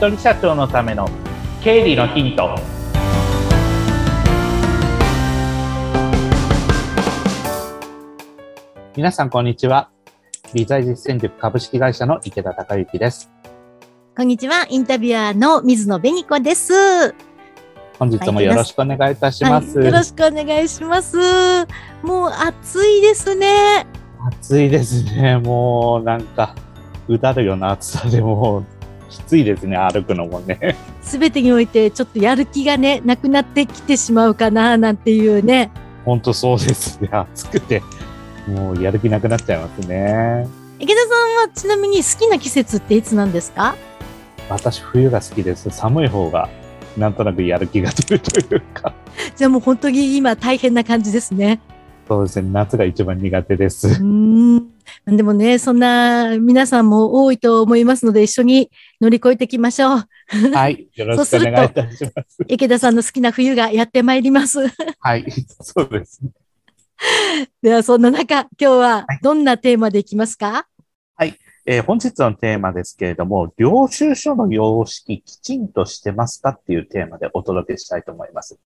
人社長のための経理のヒント。皆さんこんにちは。理財実践塾株式会社の池田孝之です。こんにちは。インタビュアーの水野紅子です。本日もよろしくお願いいたします、はい、よろしくお願いします。もう暑いですね。暑いですね。もうなんかうだるような暑さでもきついですね歩くのもね。すべてにおいてちょっとやる気がねなくなってきてしまうかななんていうね。本当そうですね。暑くてもうやる気なくなっちゃいますね。池田さんはちなみに好きな季節っていつなんですか？私冬が好きです。寒い方がなんとなくやる気が出るというか。じゃあもう本当に今大変な感じですね。そうですね。夏が一番苦手です。うんでもねそんな皆さんも多いと思いますので一緒に乗り越えていきましょう。はい。よろしくお願いいたします。池田さんの好きな冬がやってまいります。はい。そうですね。ではそんな中、今日はどんなテーマでいきますか？はい、えー、本日のテーマですけれども、領収書の様式きちんとしてますかっていうテーマでお届けしたいと思います。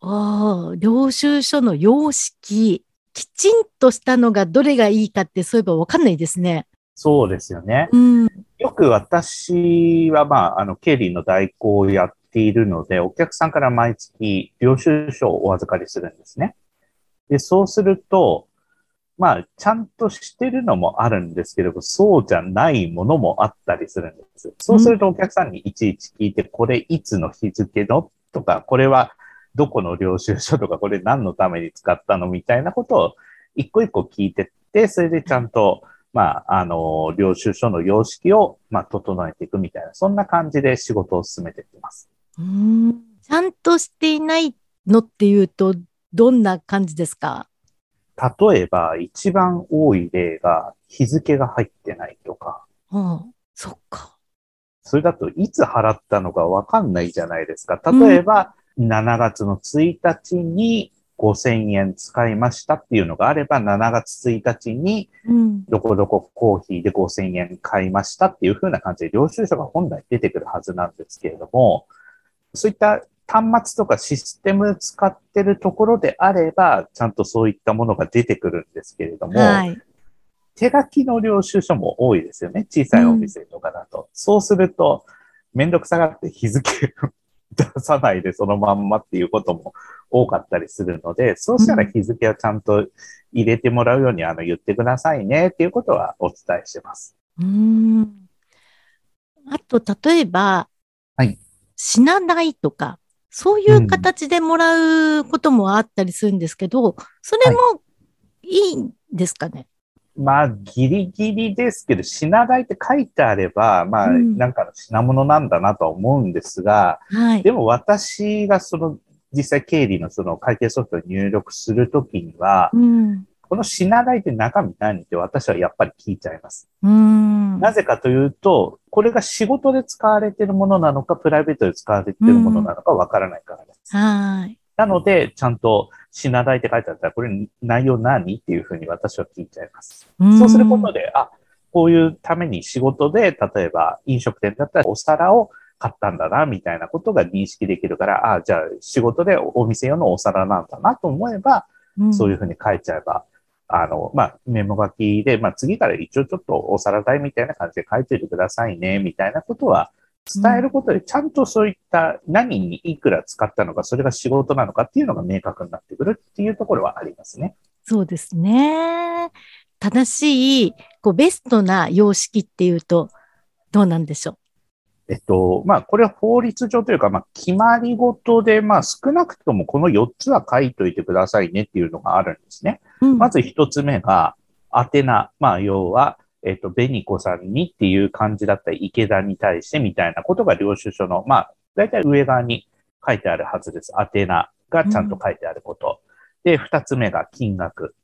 ああ、領収書の様式、きちんとしたのがどれがいいかってそういえばわかんないですね。そうですよね。うん、よく私は、まあ、あの、経理の代行をやっているので、お客さんから毎月領収書をお預かりするんですね。で、そうすると、まあ、ちゃんとしてるのもあるんですけど、そうじゃないものもあったりするんです。そうするとお客さんにいちいち聞いて、これいつの日付の？とか、これはどこの領収書とか、これ何のために使ったのみたいなことを一個一個聞いてって、それでちゃんと、まあ、あの、領収書の様式を、まあ、整えていくみたいな、そんな感じで仕事を進めていきます。うんちゃんとしていないのっていうと、どんな感じですか？例えば、一番多い例が、日付が入ってないとか。うん、そっか。それだと、いつ払ったのかわかんないじゃないですか。例えば、うん、7月の1日に5000円使いましたっていうのがあれば、7月1日に、どこどこコーヒーで5000円買いましたっていう風な感じで、領収書が本来出てくるはずなんですけれども、そういった端末とかシステム使ってるところであれば、ちゃんとそういったものが出てくるんですけれども、はい、手書きの領収書も多いですよね。小さいお店とかだと。うん、そうすると、めんどくさがって日付出さないでそのまんまっていうことも多かったりするので、そうしたら日付はちゃんと入れてもらうようにあの言ってくださいねっていうことはお伝えしてます。うん。あと、例えば、はい。品代とか、そういう形でもらうこともあったりするんですけど、それもいいんですかね、はい、まあ、ギリギリですけど、品代って書いてあれば、まあ、なんかの品物なんだなとは思うんですが、はい、でも私がその、実際経理のその会計ソフトを入力するときには、うん、この品代って中身何って私はやっぱり聞いちゃいます。なぜかというと、これが仕事で使われているものなのか、プライベートで使われているものなのかわからないからです。はい。なので、ちゃんと品代って書いてあったら、これ内容何？っていうふうに私は聞いちゃいます。うそうすることで、あ、こういうために仕事で、例えば飲食店だったらお皿を買ったんだな、みたいなことが認識できるから、あ、じゃあ仕事でお店用のお皿なんだなと思えば、そういうふうに書いちゃえば、あの、まあ、メモ書きで、まあ、次から一応ちょっとおさらいみたいな感じで書いておいてくださいね、みたいなことは伝えることで、ちゃんとそういった何にいくら使ったのか、それが仕事なのかっていうのが明確になってくるっていうところはありますね。そうですね。正しい、こう、ベストな様式っていうと、どうなんでしょう？えっと、まあ、これは法律上というか、まあ、決まりごとで、まあ、少なくともこの4つは書いといてくださいねっていうのがあるんですね。うん、まず1つ目が、宛名。まあ、要は、えっと、紅子さんにっていう感じだった池田に対してみたいなことが領収書の、まあ、だいたい上側に書いてあるはずです。宛名がちゃんと書いてあること。うん、で、2つ目が金額。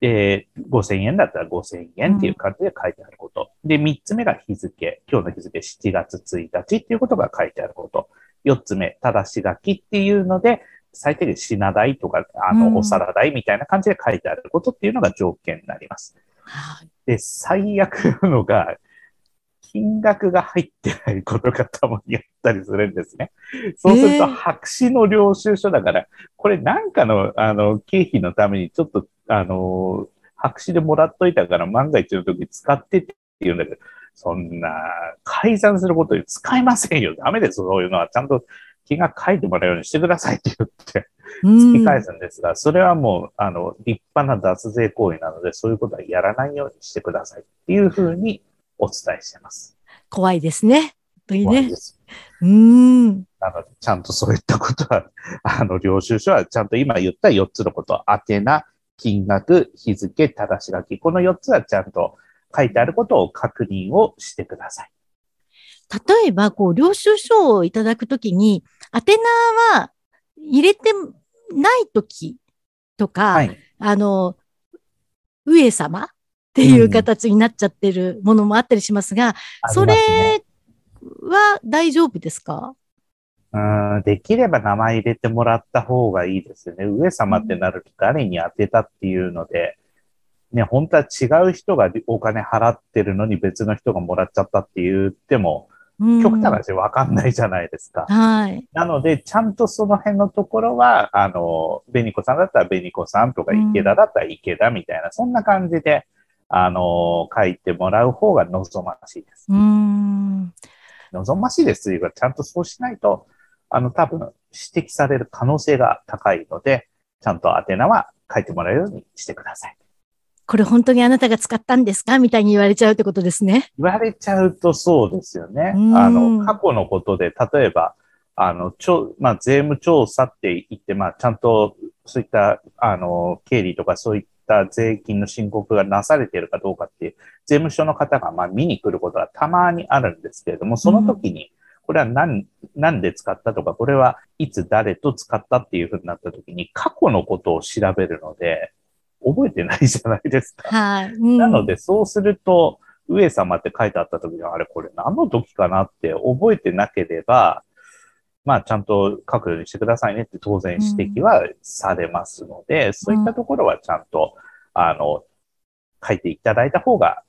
で、5000円だったら5000円っていう感じで書いてあること。うん、で、3つ目が日付。今日の日付7月1日っていうことが書いてあること。4つ目、正し書きっていうので、最低限品代とか、あの、お皿代みたいな感じで書いてあることっていうのが条件になります。で、最悪のが、金額が入ってないことがたまにあったりするんですね。そうすると、白紙の領収書だから、これなんかの、あの、経費のためにちょっと、あの、白紙でもらっといたから万が一の時使ってって言うんだけど、そんな、改ざんすることに使いませんよ。ダメです、そういうのは。ちゃんと金額書いてもらうようにしてくださいって言って、突き返すんですが、それはもう、あの、立派な脱税行為なので、そういうことはやらないようにしてくださいっていうふうにお伝えしてます。怖いですね。本当にね。うん。なので、ちゃんとそういったことは、あの、領収書はちゃんと今言った4つのこと、宛名、金額、日付、正し書き。この4つはちゃんと書いてあることを確認をしてください。例えば、こう、領収書をいただくときに、宛名は入れてないときとか、はい、あの、上様っていう形になっちゃってるものもあったりしますが、うん、それは大丈夫ですか？うんできれば名前入れてもらった方がいいですよね。上様ってなると誰に当てたっていうので、ね、本当は違う人がお金払ってるのに別の人がもらっちゃったって言っても、極端な話わかんないじゃないですか。はい。なので、ちゃんとその辺のところは、あの、紅子さんだったら紅子さんとか、池田だったら池田みたいな、そんな感じで、あの、書いてもらう方が望ましいです。うん。望ましいですというか、ちゃんとそうしないと、あの、多分、指摘される可能性が高いので、ちゃんと宛名は書いてもらえるようにしてください。これ本当にあなたが使ったんですか？みたいに言われちゃうってことですね。言われちゃうとそうですよね。あの、過去のことで、例えば、あの、ちょ、まあ、税務調査って言って、まあ、ちゃんと、そういった、あの、経理とかそういった税金の申告がなされているかどうかっていう、税務署の方が、まあ、見に来ることがたまにあるんですけれども、その時に、これは何、何で使ったとか、これはいつ誰と使ったっていうふうになった時に、過去のことを調べるので、覚えてないじゃないですか。はい。うん、なので、そうすると、上様って書いてあった時に、あれ、これ何の時かなって覚えてなければ、まあ、ちゃんと書くようにしてくださいねって当然指摘はされますので、うん、そういったところはちゃんと、あの、書いていただいた方が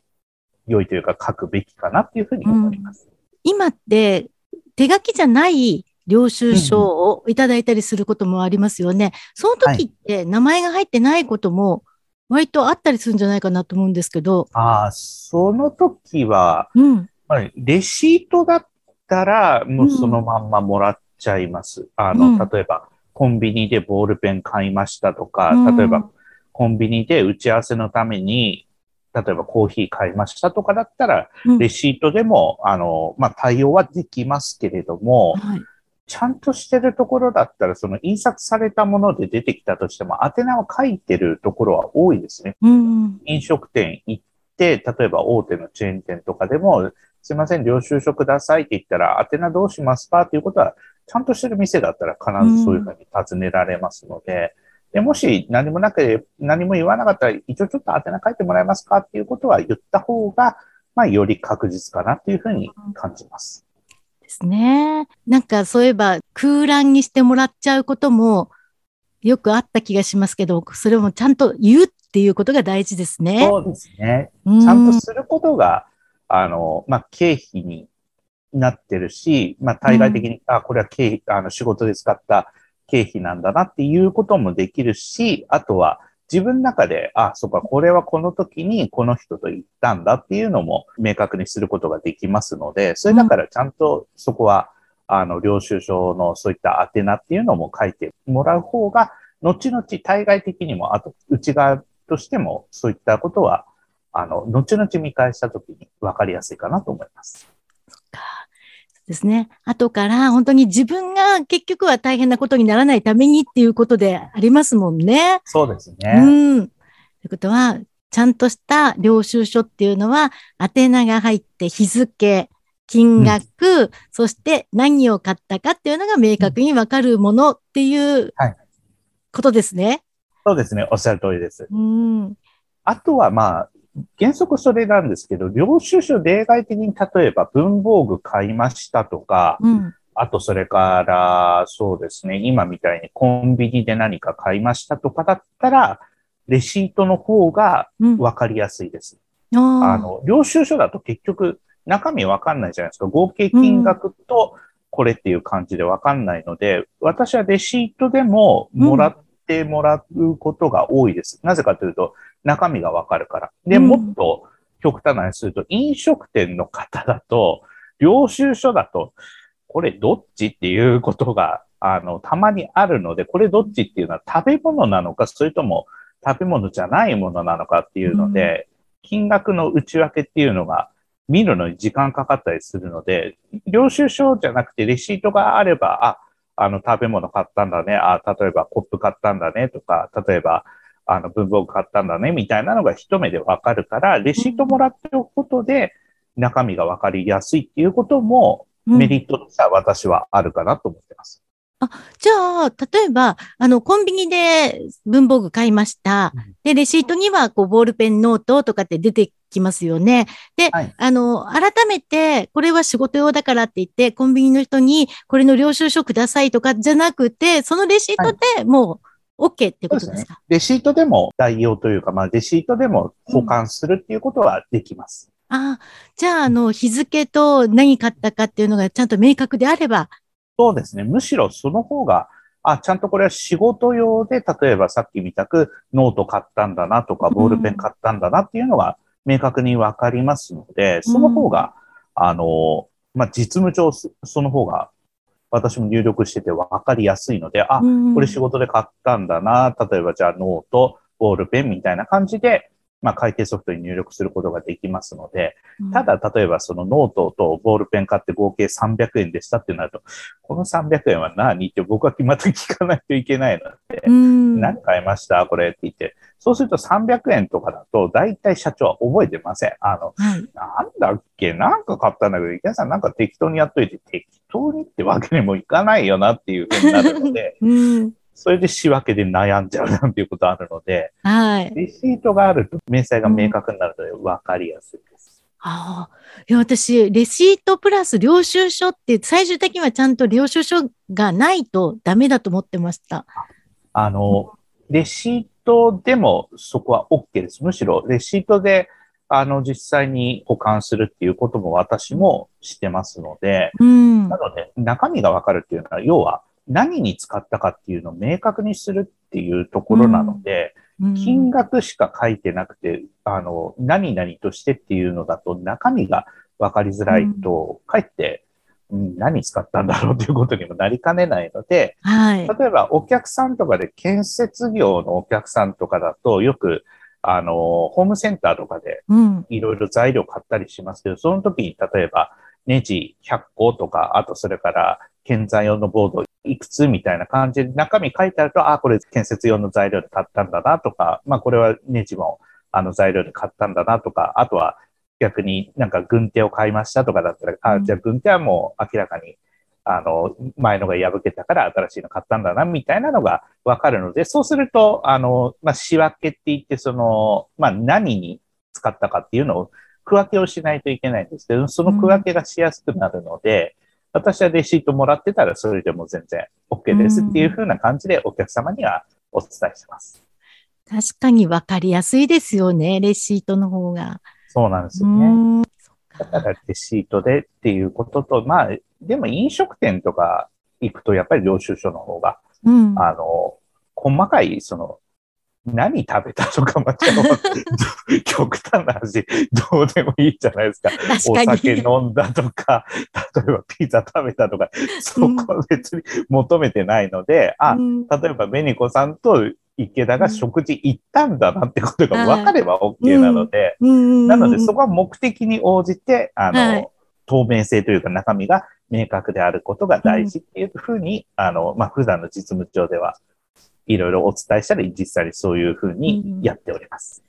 良いというか書くべきかなっていうふうに思います。うん、今って手書きじゃない領収書をいただいたりすることもありますよね。その時って名前が入ってないことも割とあったりするんじゃないかなと思うんですけど。ああ、その時は、うん、レシートだったらもうそのまんまもらっちゃいます。うん、あの、例えばコンビニでボールペン買いましたとか、例えばコンビニで打ち合わせのために例えばコーヒー買いましたとかだったら、レシートでも、あの、まあ、対応はできますけれども、はい、ちゃんとしてるところだったら、その印刷されたもので出てきたとしても、宛名を書いてるところは多いですね。うん、飲食店行って、例えば大手のチェーン店とかでも、すいません、領収書くださいって言ったら、宛名どうしますかっていうことは、ちゃんとしてる店だったら必ずそういうふうに尋ねられますので、うん、でもし何もなく、何も言わなかったら、一応ちょっと宛名書いてもらえますかっていうことは言った方が、まあ、より確実かなっていうふうに感じます。ですね。なんかそういえば空欄にしてもらっちゃうこともよくあった気がしますけど、それもちゃんと言うっていうことが大事ですね。そうですね。ちゃんとすることが、あの、まあ、経費になってるし、まあ、対外的に、うん、あ、これは経費、あの、仕事で使った経費なんだなっていうこともできるし、あとは、自分の中で、あ、そっか、これはこの時にこの人と言ったんだっていうのも明確にすることができますので、それだからちゃんとそこは、あの、領収書のそういった宛名っていうのも書いてもらう方が、後々対外的にも、あと、内側としてもそういったことは、あの、後々見返した時に分かりやすいかなと思います。そっか。ですね。後から本当に自分が結局は大変なことにならないためにっていうことでありますもんね。そうですね。うん。ということは、ちゃんとした領収書っていうのは、宛名が入って日付、金額、うん、そして何を買ったかっていうのが明確にわかるものっていうことですね。はい、そうですね。おっしゃる通りです。うん。あとは、まあ、原則それなんですけど、領収書例外的に例えば文房具買いましたとか、うん、あとそれから、そうですね、今みたいにコンビニで何か買いましたとかだったら、レシートの方がわかりやすいです。うん、あの、領収書だと結局、中身わかんないじゃないですか。合計金額とこれっていう感じでわかんないので、うん、私はレシートでももらってもらうことが多いです。なぜかというと、中身がわかるから。で、もっと極端な話すると、飲食店の方だと、領収書だと、これどっちっていうことが、あの、たまにあるので、これどっちっていうのは食べ物なのか、それとも食べ物じゃないものなのかっていうので、うん、金額の内訳っていうのが見るのに時間かかったりするので、領収書じゃなくてレシートがあれば、あ、あの、食べ物買ったんだね。あ、例えばコップ買ったんだねとか、例えば、あの、文房具買ったんだねみたいなのが一目でわかるから、レシートもらっておくことで中身がわかりやすいっていうこともメリットとしては私はあるかなと思ってます。あ、じゃあ、例えば、あの、コンビニで文房具買いました。で、レシートには、こう、ボールペンノートとかって出てきますよね。で、はい、あの、改めて、これは仕事用だからって言って、コンビニの人に、これの領収書くださいとかじゃなくて、そのレシートでもう、OK ってことですか、ね、レシートでも代用というか、まあ、レシートでも保管するっていうことはできます。うん、ああ、じゃあ、あの、日付と何買ったかっていうのがちゃんと明確であれば、そうですね。むしろその方が、あ、ちゃんとこれは仕事用で、例えばさっき見たくノート買ったんだなとか、ボールペン買ったんだなっていうのが明確にわかりますので、その方が、あの、まあ、実務上、その方が私も入力しててわかりやすいので、あ、これ仕事で買ったんだな。例えばじゃあノート、ボールペンみたいな感じで、まあ、会計ソフトに入力することができますので、ただ、例えばそのノートとボールペン買って合計300円でしたってなると、この300円は何って僕はまた聞かないといけないので、何買いましたこれって言って、そうすると300円とかだと、大体社長は覚えてません。あの、はい、なんだっけ？なんか買ったんだけど、池谷さんなんか適当にやっといて、適当にってわけにもいかないよなっていうふうになるので、うんそれで仕分けで悩んじゃうなんていうことあるので、はい。レシートがあると明細が明確になるので分かりやすいです。うん、ああ。いや、私、レシートプラス領収書って最終的にはちゃんと領収書がないとダメだと思ってました。あの、レシートでもそこは OK です。むしろレシートであの、実際に保管するっていうことも私もしてますので、うん、なので、中身がわかるっていうのは、要は、何に使ったかっていうのを明確にするっていうところなので、うん、金額しか書いてなくて、あの、何々としてっていうのだと中身が分かりづらいと、かえって、うん、何使ったんだろうということにもなりかねないので、はい、例えばお客さんとかで建設業のお客さんとかだとよく、あの、ホームセンターとかでいろいろ材料買ったりしますけど、うん、その時に例えばネジ100個とか、あとそれから建材用のボードいくつみたいな感じで中身書いてあると、あ、これ建設用の材料で買ったんだなとか、まあこれはネジもあの材料で買ったんだなとか、あとは逆になんか軍手を買いましたとかだったら、あ、じゃあ軍手はもう明らかにあの、前のが破けたから新しいの買ったんだな、みたいなのがわかるので、そうすると、あの、まあ、仕分けって言って、その、まあ、何に使ったかっていうのを区分けをしないといけないんですけど、その区分けがしやすくなるので、私はレシートもらってたらそれでも全然 OK ですっていう風な感じでお客様にはお伝えします。確かに分かりやすいですよね、レシートの方が。そうなんですよね。だからレシートでっていうことと、まあ、でも飲食店とか行くとやっぱり領収書の方が、うん、あの、細かい、その、何食べたとか、まあ、極端な話、どうでもいいじゃないですか。お酒飲んだとか、例えばピザ食べたとか、そこは別に求めてないので、うん、あ、例えばベニコさんと池田が食事行ったんだなってことが分かれば OK なので、なのでそこは目的に応じて、あの、はい、透明性というか中身が明確であることが大事っていうふうに、あの、まあ、普段の実務上ではいろいろお伝えしたり、実際にそういうふうにやっております。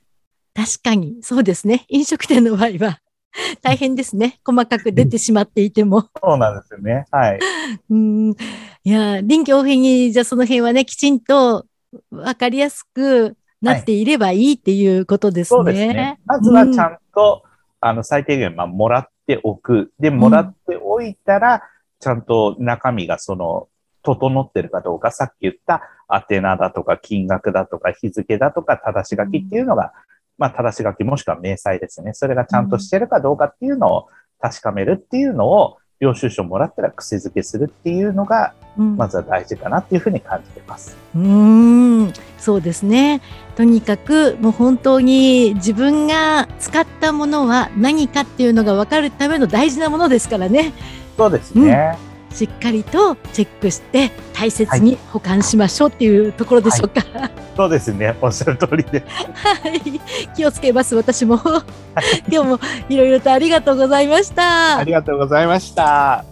うん、確かに、そうですね。飲食店の場合は 大変ですね。細かく出てしまっていても。そうなんですよね。はい。うん。いや、臨機応変に、じゃあその辺はね、きちんとわかりやすくなっていればいいっていうことですね。はい、そうですね。まずはちゃんと、うん、あの、最低限、まあ、もらっておく。で、もらっておいたら、うん、ちゃんと中身がその、整ってるかどうか、さっき言った宛名だとか金額だとか日付だとか正し書きっていうのが、うん、まあ正し書きもしくは明細ですね。それがちゃんとしてるかどうかっていうのを確かめるっていうのを、領収書もらったら癖づけするっていうのが、まずは大事かなっていうふうに感じてます。うん、んそうですね。とにかくもう本当に自分が使ったものは何かっていうのが分かるための大事なものですからね。そうですね。うんしっかりとチェックして大切に保管しましょうっていうところでしょうか。はい、そうですね。おっしゃる通りで。はい。気をつけます。私も。今日もいろいろとありがとうございました。ありがとうございました。